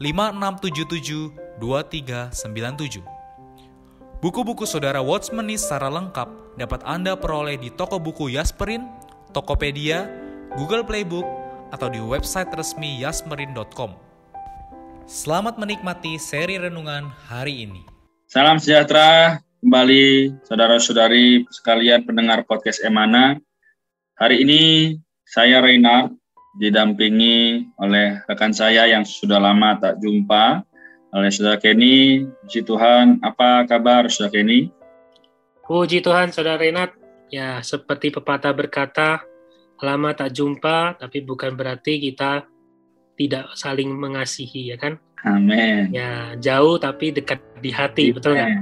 5677 2397. Buku-buku saudara Watchmeni secara lengkap dapat Anda peroleh di toko buku Yasmerin, Tokopedia, Google Playbook, atau di website resmi yasmerin.com. Selamat menikmati seri renungan hari ini. Salam sejahtera kembali saudara-saudari sekalian pendengar podcast Emana. Hari ini saya Reynard didampingi oleh rekan saya yang sudah lama tak jumpa, oleh Saudara Kenny. Puji Tuhan, apa kabar Saudara Kenny? Puji Tuhan, Saudara Renat. Ya, seperti pepatah berkata, lama tak jumpa, tapi bukan berarti kita tidak saling mengasihi, ya kan? Amin. Ya, jauh tapi dekat di hati, Amen. betul nggak?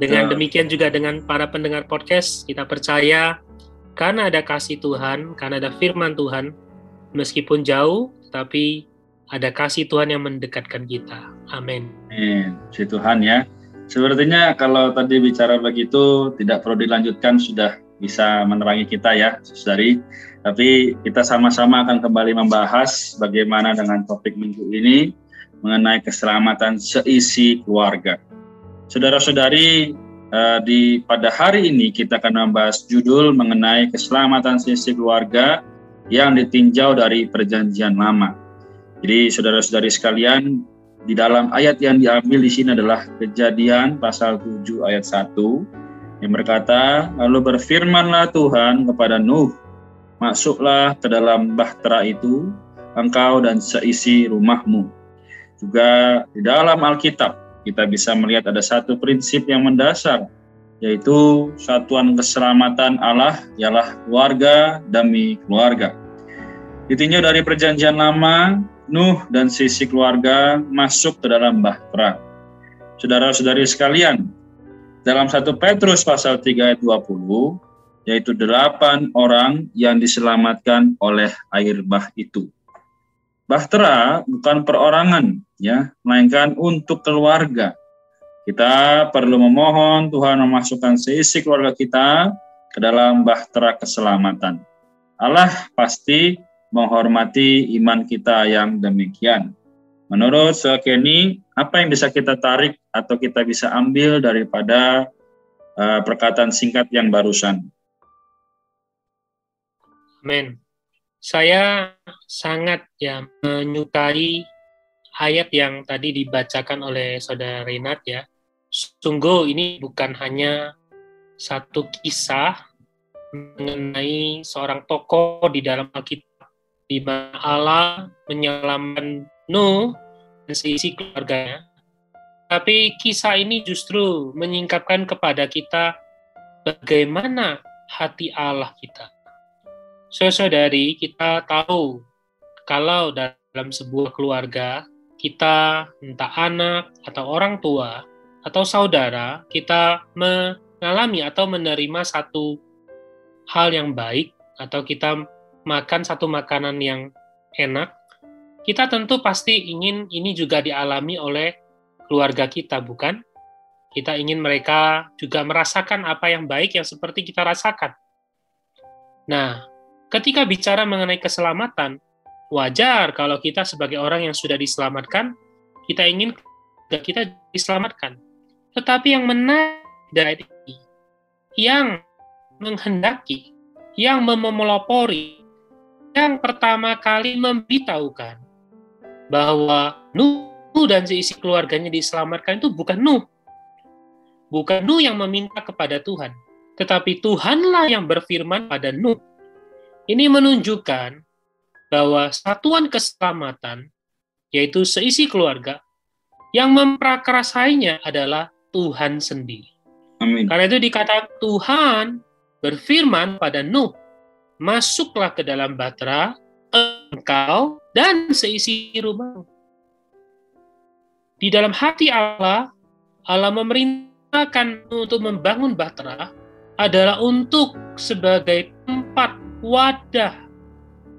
Dengan betul. demikian juga dengan para pendengar podcast, kita percaya karena ada kasih Tuhan, karena ada firman Tuhan, meskipun jauh, tapi ada kasih Tuhan yang mendekatkan kita. Amin. Amin. Si Tuhan ya. Sepertinya kalau tadi bicara begitu tidak perlu dilanjutkan sudah bisa menerangi kita ya, saudari. Tapi kita sama-sama akan kembali membahas bagaimana dengan topik minggu ini mengenai keselamatan seisi keluarga. Saudara-saudari, eh, di pada hari ini kita akan membahas judul mengenai keselamatan seisi keluarga yang ditinjau dari perjanjian lama. Jadi saudara-saudari sekalian, di dalam ayat yang diambil di sini adalah kejadian pasal 7 ayat 1 yang berkata, Lalu berfirmanlah Tuhan kepada Nuh, Masuklah ke dalam bahtera itu, engkau dan seisi rumahmu. Juga di dalam Alkitab, kita bisa melihat ada satu prinsip yang mendasar, yaitu satuan keselamatan Allah ialah keluarga demi keluarga. Ditinjau dari perjanjian lama, Nuh dan sisi keluarga masuk ke dalam bahtera. Saudara-saudari sekalian, dalam 1 Petrus pasal 3 ayat 20, yaitu delapan orang yang diselamatkan oleh air bah itu. Bahtera bukan perorangan, ya, melainkan untuk keluarga. Kita perlu memohon Tuhan memasukkan seisi keluarga kita ke dalam bahtera keselamatan. Allah pasti menghormati iman kita yang demikian. Menurut Kenny, apa yang bisa kita tarik atau kita bisa ambil daripada uh, perkataan singkat yang barusan? Amin. Saya sangat ya menyukai ayat yang tadi dibacakan oleh saudara Renat ya. Sungguh ini bukan hanya satu kisah mengenai seorang tokoh di dalam Alkitab di mana Allah menyelamatkan Nuh dan seisi keluarganya. Tapi kisah ini justru menyingkapkan kepada kita bagaimana hati Allah kita. Saudari, kita tahu kalau dalam sebuah keluarga kita entah anak atau orang tua atau saudara kita mengalami atau menerima satu hal yang baik atau kita makan satu makanan yang enak, kita tentu pasti ingin ini juga dialami oleh keluarga kita, bukan? Kita ingin mereka juga merasakan apa yang baik yang seperti kita rasakan. Nah, ketika bicara mengenai keselamatan, wajar kalau kita sebagai orang yang sudah diselamatkan, kita ingin kita diselamatkan. Tetapi yang menarik dari yang menghendaki, yang memelopori, yang pertama kali memberitahukan bahwa Nuh dan seisi keluarganya diselamatkan itu bukan Nuh. Bukan Nuh yang meminta kepada Tuhan, tetapi Tuhanlah yang berfirman pada Nuh. Ini menunjukkan bahwa satuan keselamatan, yaitu seisi keluarga, yang memprakarasainya adalah Tuhan sendiri. Amin. Karena itu dikatakan Tuhan berfirman pada Nuh, masuklah ke dalam batra, engkau dan seisi rumah. Di dalam hati Allah, Allah memerintahkan untuk membangun Batra adalah untuk sebagai tempat wadah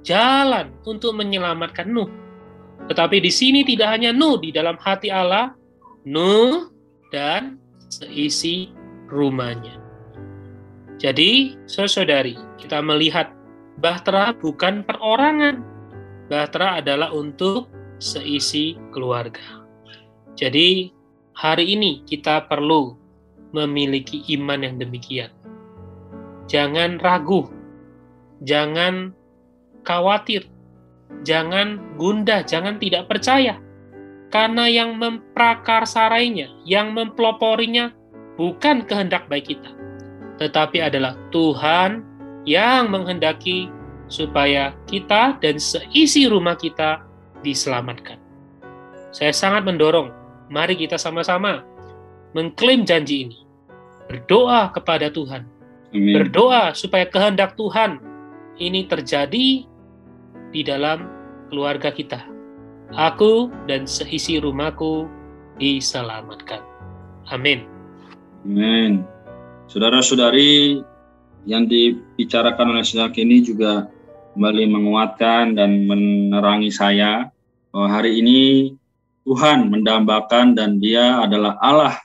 jalan untuk menyelamatkan Nuh. Tetapi di sini tidak hanya Nuh di dalam hati Allah, Nuh dan seisi rumahnya. Jadi, saudari, kita melihat Bahtera bukan perorangan. Bahtera adalah untuk seisi keluarga. Jadi, hari ini kita perlu memiliki iman yang demikian. Jangan ragu, jangan khawatir, jangan gundah, jangan tidak percaya. Karena yang memprakarsarainya, yang mempeloporinya bukan kehendak baik kita, tetapi adalah Tuhan yang menghendaki supaya kita dan seisi rumah kita diselamatkan. Saya sangat mendorong mari kita sama-sama mengklaim janji ini. Berdoa kepada Tuhan. Amin. Berdoa supaya kehendak Tuhan ini terjadi di dalam keluarga kita. Aku dan seisi rumahku diselamatkan. Amin. Amin. Saudara-saudari yang dibicarakan oleh saudara ini juga kembali menguatkan dan menerangi saya bahwa hari ini Tuhan mendambakan dan dia adalah Allah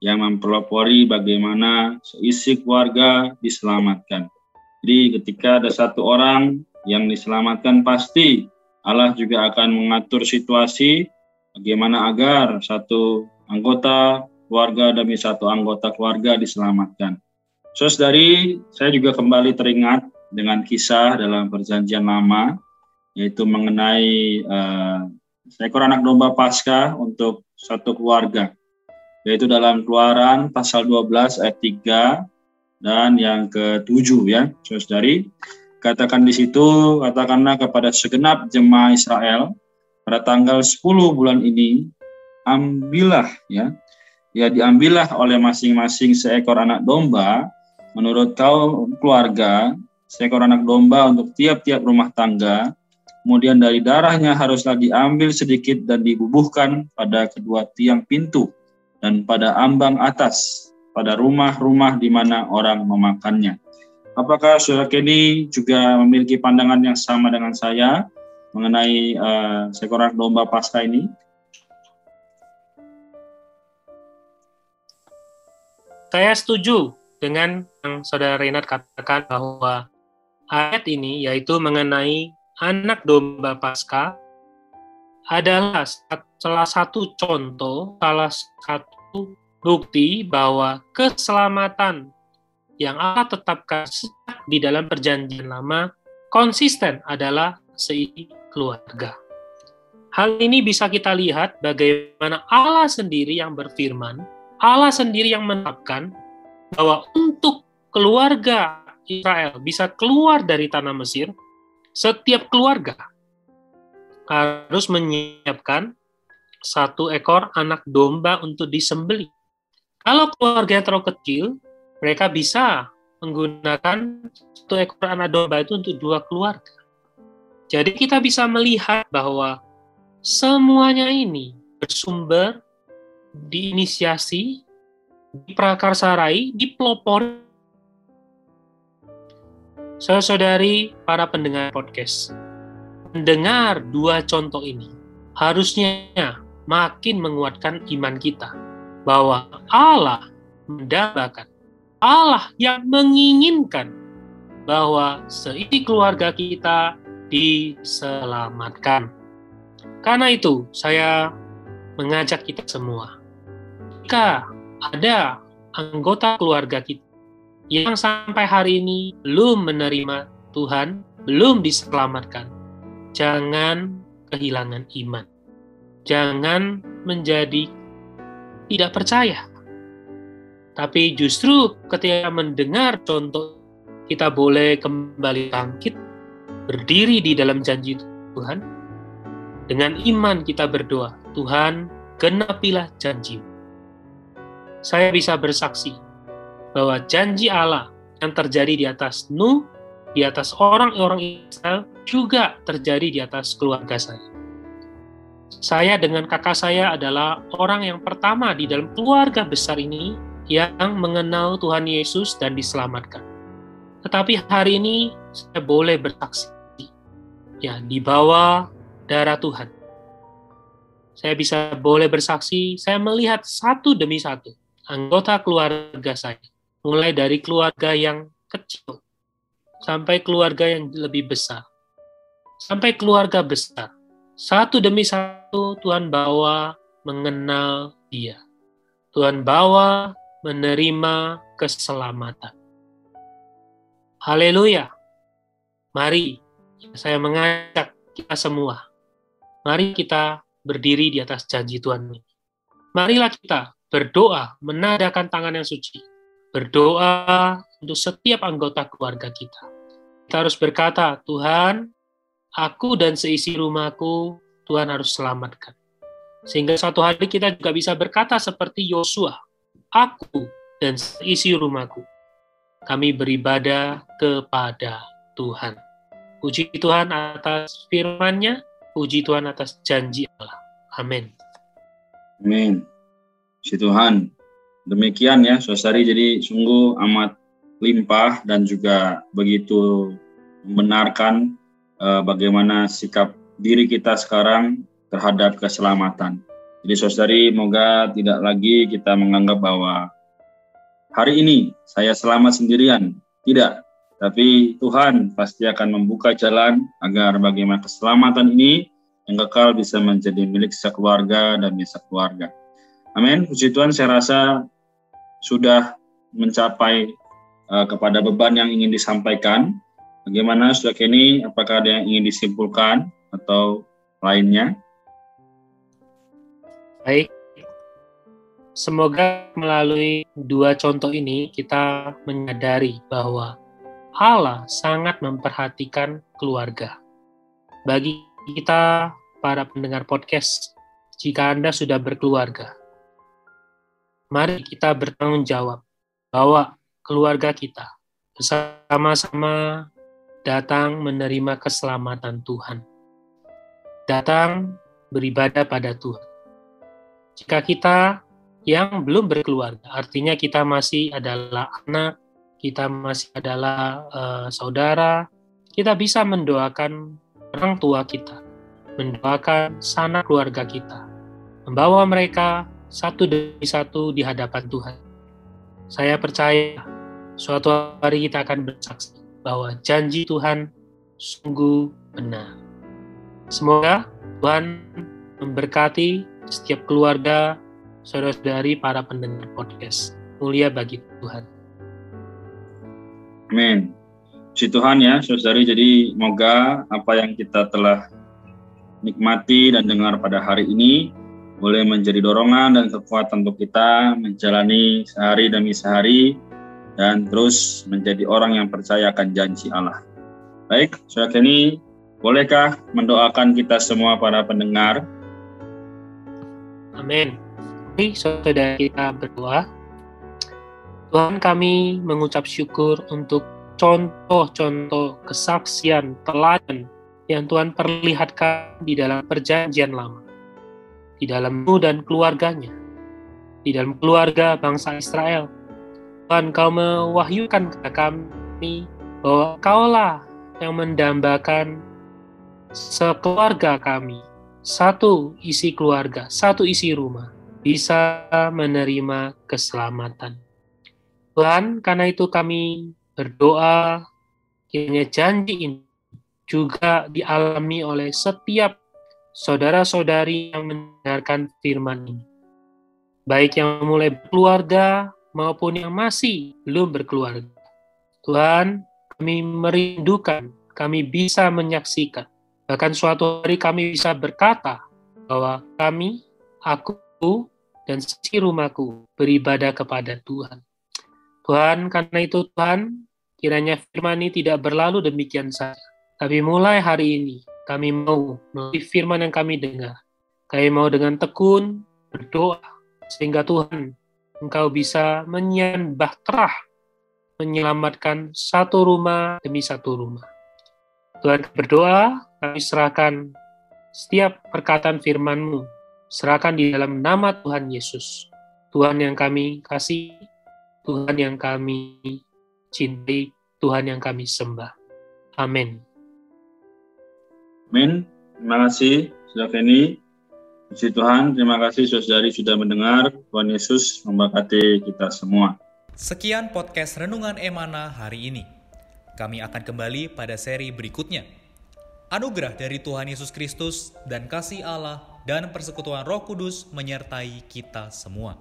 yang mempelopori bagaimana seisi keluarga diselamatkan. Jadi ketika ada satu orang yang diselamatkan pasti Allah juga akan mengatur situasi bagaimana agar satu anggota keluarga demi satu anggota keluarga diselamatkan. Sos dari saya juga kembali teringat dengan kisah dalam perjanjian lama yaitu mengenai uh, seekor anak domba pasca untuk satu keluarga. Yaitu dalam keluaran pasal 12 ayat 3 dan yang ke-7 ya, saudari. Katakan di situ, katakanlah kepada segenap jemaah Israel pada tanggal 10 bulan ini, ambillah ya, ya diambillah oleh masing-masing seekor anak domba menurut kau keluarga, seekor anak domba untuk tiap-tiap rumah tangga, Kemudian dari darahnya haruslah diambil sedikit dan dibubuhkan pada kedua tiang pintu dan pada ambang atas, pada rumah-rumah di mana orang memakannya. Apakah saudara Kenny juga memiliki pandangan yang sama dengan saya mengenai uh, seekor domba pasca ini? Saya setuju dengan yang saudara Renat katakan bahwa ayat ini yaitu mengenai anak domba Paskah adalah salah satu contoh, salah satu bukti bahwa keselamatan yang Allah tetapkan di dalam perjanjian lama konsisten adalah seisi keluarga. Hal ini bisa kita lihat bagaimana Allah sendiri yang berfirman, Allah sendiri yang menetapkan bahwa untuk keluarga Israel bisa keluar dari tanah Mesir, setiap keluarga harus menyiapkan satu ekor anak domba untuk disembeli. Kalau keluarga terlalu kecil, mereka bisa menggunakan satu ekor anak domba itu untuk dua keluarga. Jadi kita bisa melihat bahwa semuanya ini bersumber diinisiasi, diprakarsarai, dipelopori Saudari para pendengar podcast, mendengar dua contoh ini harusnya makin menguatkan iman kita bahwa Allah mendambakan, Allah yang menginginkan bahwa seisi keluarga kita diselamatkan. Karena itu, saya mengajak kita semua, jika ada anggota keluarga kita yang sampai hari ini belum menerima Tuhan, belum diselamatkan, jangan kehilangan iman. jangan menjadi tidak percaya. Tapi justru ketika mendengar contoh kita boleh kembali bangkit, berdiri di dalam janji Tuhan, dengan iman kita berdoa, Tuhan genapilah janji. Saya bisa bersaksi bahwa janji Allah yang terjadi di atas Nuh, di atas orang-orang Israel, juga terjadi di atas keluarga saya. Saya dengan kakak saya adalah orang yang pertama di dalam keluarga besar ini yang mengenal Tuhan Yesus dan diselamatkan. Tetapi hari ini saya boleh bersaksi, ya di bawah darah Tuhan. Saya bisa boleh bersaksi, saya melihat satu demi satu anggota keluarga saya, mulai dari keluarga yang kecil sampai keluarga yang lebih besar, sampai keluarga besar. Satu demi satu Tuhan bawa mengenal Dia. Tuhan bawa menerima keselamatan. Haleluya. Mari saya mengajak kita semua. Mari kita berdiri di atas janji Tuhan ini. Marilah kita berdoa, menadakan tangan yang suci. Berdoa untuk setiap anggota keluarga kita. Kita harus berkata, Tuhan, aku dan seisi rumahku, Tuhan harus selamatkan. Sehingga suatu hari kita juga bisa berkata seperti Yosua, aku dan seisi rumahku, kami beribadah kepada Tuhan. Puji Tuhan atas firman-Nya, puji Tuhan atas janji Allah. Amin. Amin. Si Tuhan. Demikian ya, saudari. Jadi sungguh amat limpah dan juga begitu membenarkan uh, bagaimana sikap diri kita sekarang terhadap keselamatan. Jadi saudari, moga tidak lagi kita menganggap bahwa hari ini saya selamat sendirian. Tidak, tapi Tuhan pasti akan membuka jalan agar bagaimana keselamatan ini yang kekal bisa menjadi milik sekeluarga dan bisa keluarga. Amin. Puji Tuhan, saya rasa sudah mencapai uh, kepada beban yang ingin disampaikan. Bagaimana sudah kini? Apakah ada yang ingin disimpulkan atau lainnya? Baik. Semoga melalui dua contoh ini kita menyadari bahwa Allah sangat memperhatikan keluarga. Bagi kita para pendengar podcast, jika Anda sudah berkeluarga, mari kita bertanggung jawab bahwa keluarga kita bersama-sama datang menerima keselamatan Tuhan. Datang beribadah pada Tuhan. Jika kita yang belum berkeluarga, artinya kita masih adalah anak, kita masih adalah uh, saudara, kita bisa mendoakan orang tua kita, mendoakan sanak keluarga kita, membawa mereka satu demi satu di hadapan Tuhan. Saya percaya suatu hari kita akan bersaksi bahwa janji Tuhan sungguh benar. Semoga Tuhan memberkati setiap keluarga, saudara-saudari, para pendengar podcast. Mulia bagi Tuhan. Amin. Si Tuhan ya, saudari. Jadi, moga apa yang kita telah nikmati dan dengar pada hari ini boleh menjadi dorongan dan kekuatan untuk kita menjalani sehari demi sehari dan terus menjadi orang yang percaya akan janji Allah. Baik, saudara ini bolehkah mendoakan kita semua para pendengar? Amin. Mari saudara kita berdoa. Tuhan kami mengucap syukur untuk contoh-contoh kesaksian teladan yang Tuhan perlihatkan di dalam perjanjian lama di dalammu dan keluarganya, di dalam keluarga bangsa Israel. Tuhan, kau mewahyukan kepada kami bahwa kaulah yang mendambakan sekeluarga kami, satu isi keluarga, satu isi rumah, bisa menerima keselamatan. Tuhan, karena itu kami berdoa kiranya janji ini juga dialami oleh setiap saudara-saudari yang mendengarkan firman ini. Baik yang mulai berkeluarga maupun yang masih belum berkeluarga. Tuhan, kami merindukan, kami bisa menyaksikan, bahkan suatu hari kami bisa berkata bahwa kami, aku, dan si rumahku beribadah kepada Tuhan. Tuhan, karena itu Tuhan, kiranya firman ini tidak berlalu demikian saja. Tapi mulai hari ini, kami mau melalui firman yang kami dengar. Kami mau dengan tekun berdoa, sehingga Tuhan, Engkau bisa menyian bahtera, menyelamatkan satu rumah demi satu rumah. Tuhan berdoa, kami serahkan setiap perkataan firman-Mu, serahkan di dalam nama Tuhan Yesus. Tuhan yang kami kasih, Tuhan yang kami cintai, Tuhan yang kami sembah. Amin. Amin. Terima kasih, Sudah Feni. Puji Tuhan, terima kasih saudari sudah mendengar. Tuhan Yesus memberkati kita semua. Sekian podcast Renungan Emana hari ini. Kami akan kembali pada seri berikutnya. Anugerah dari Tuhan Yesus Kristus dan kasih Allah dan persekutuan Roh Kudus menyertai kita semua.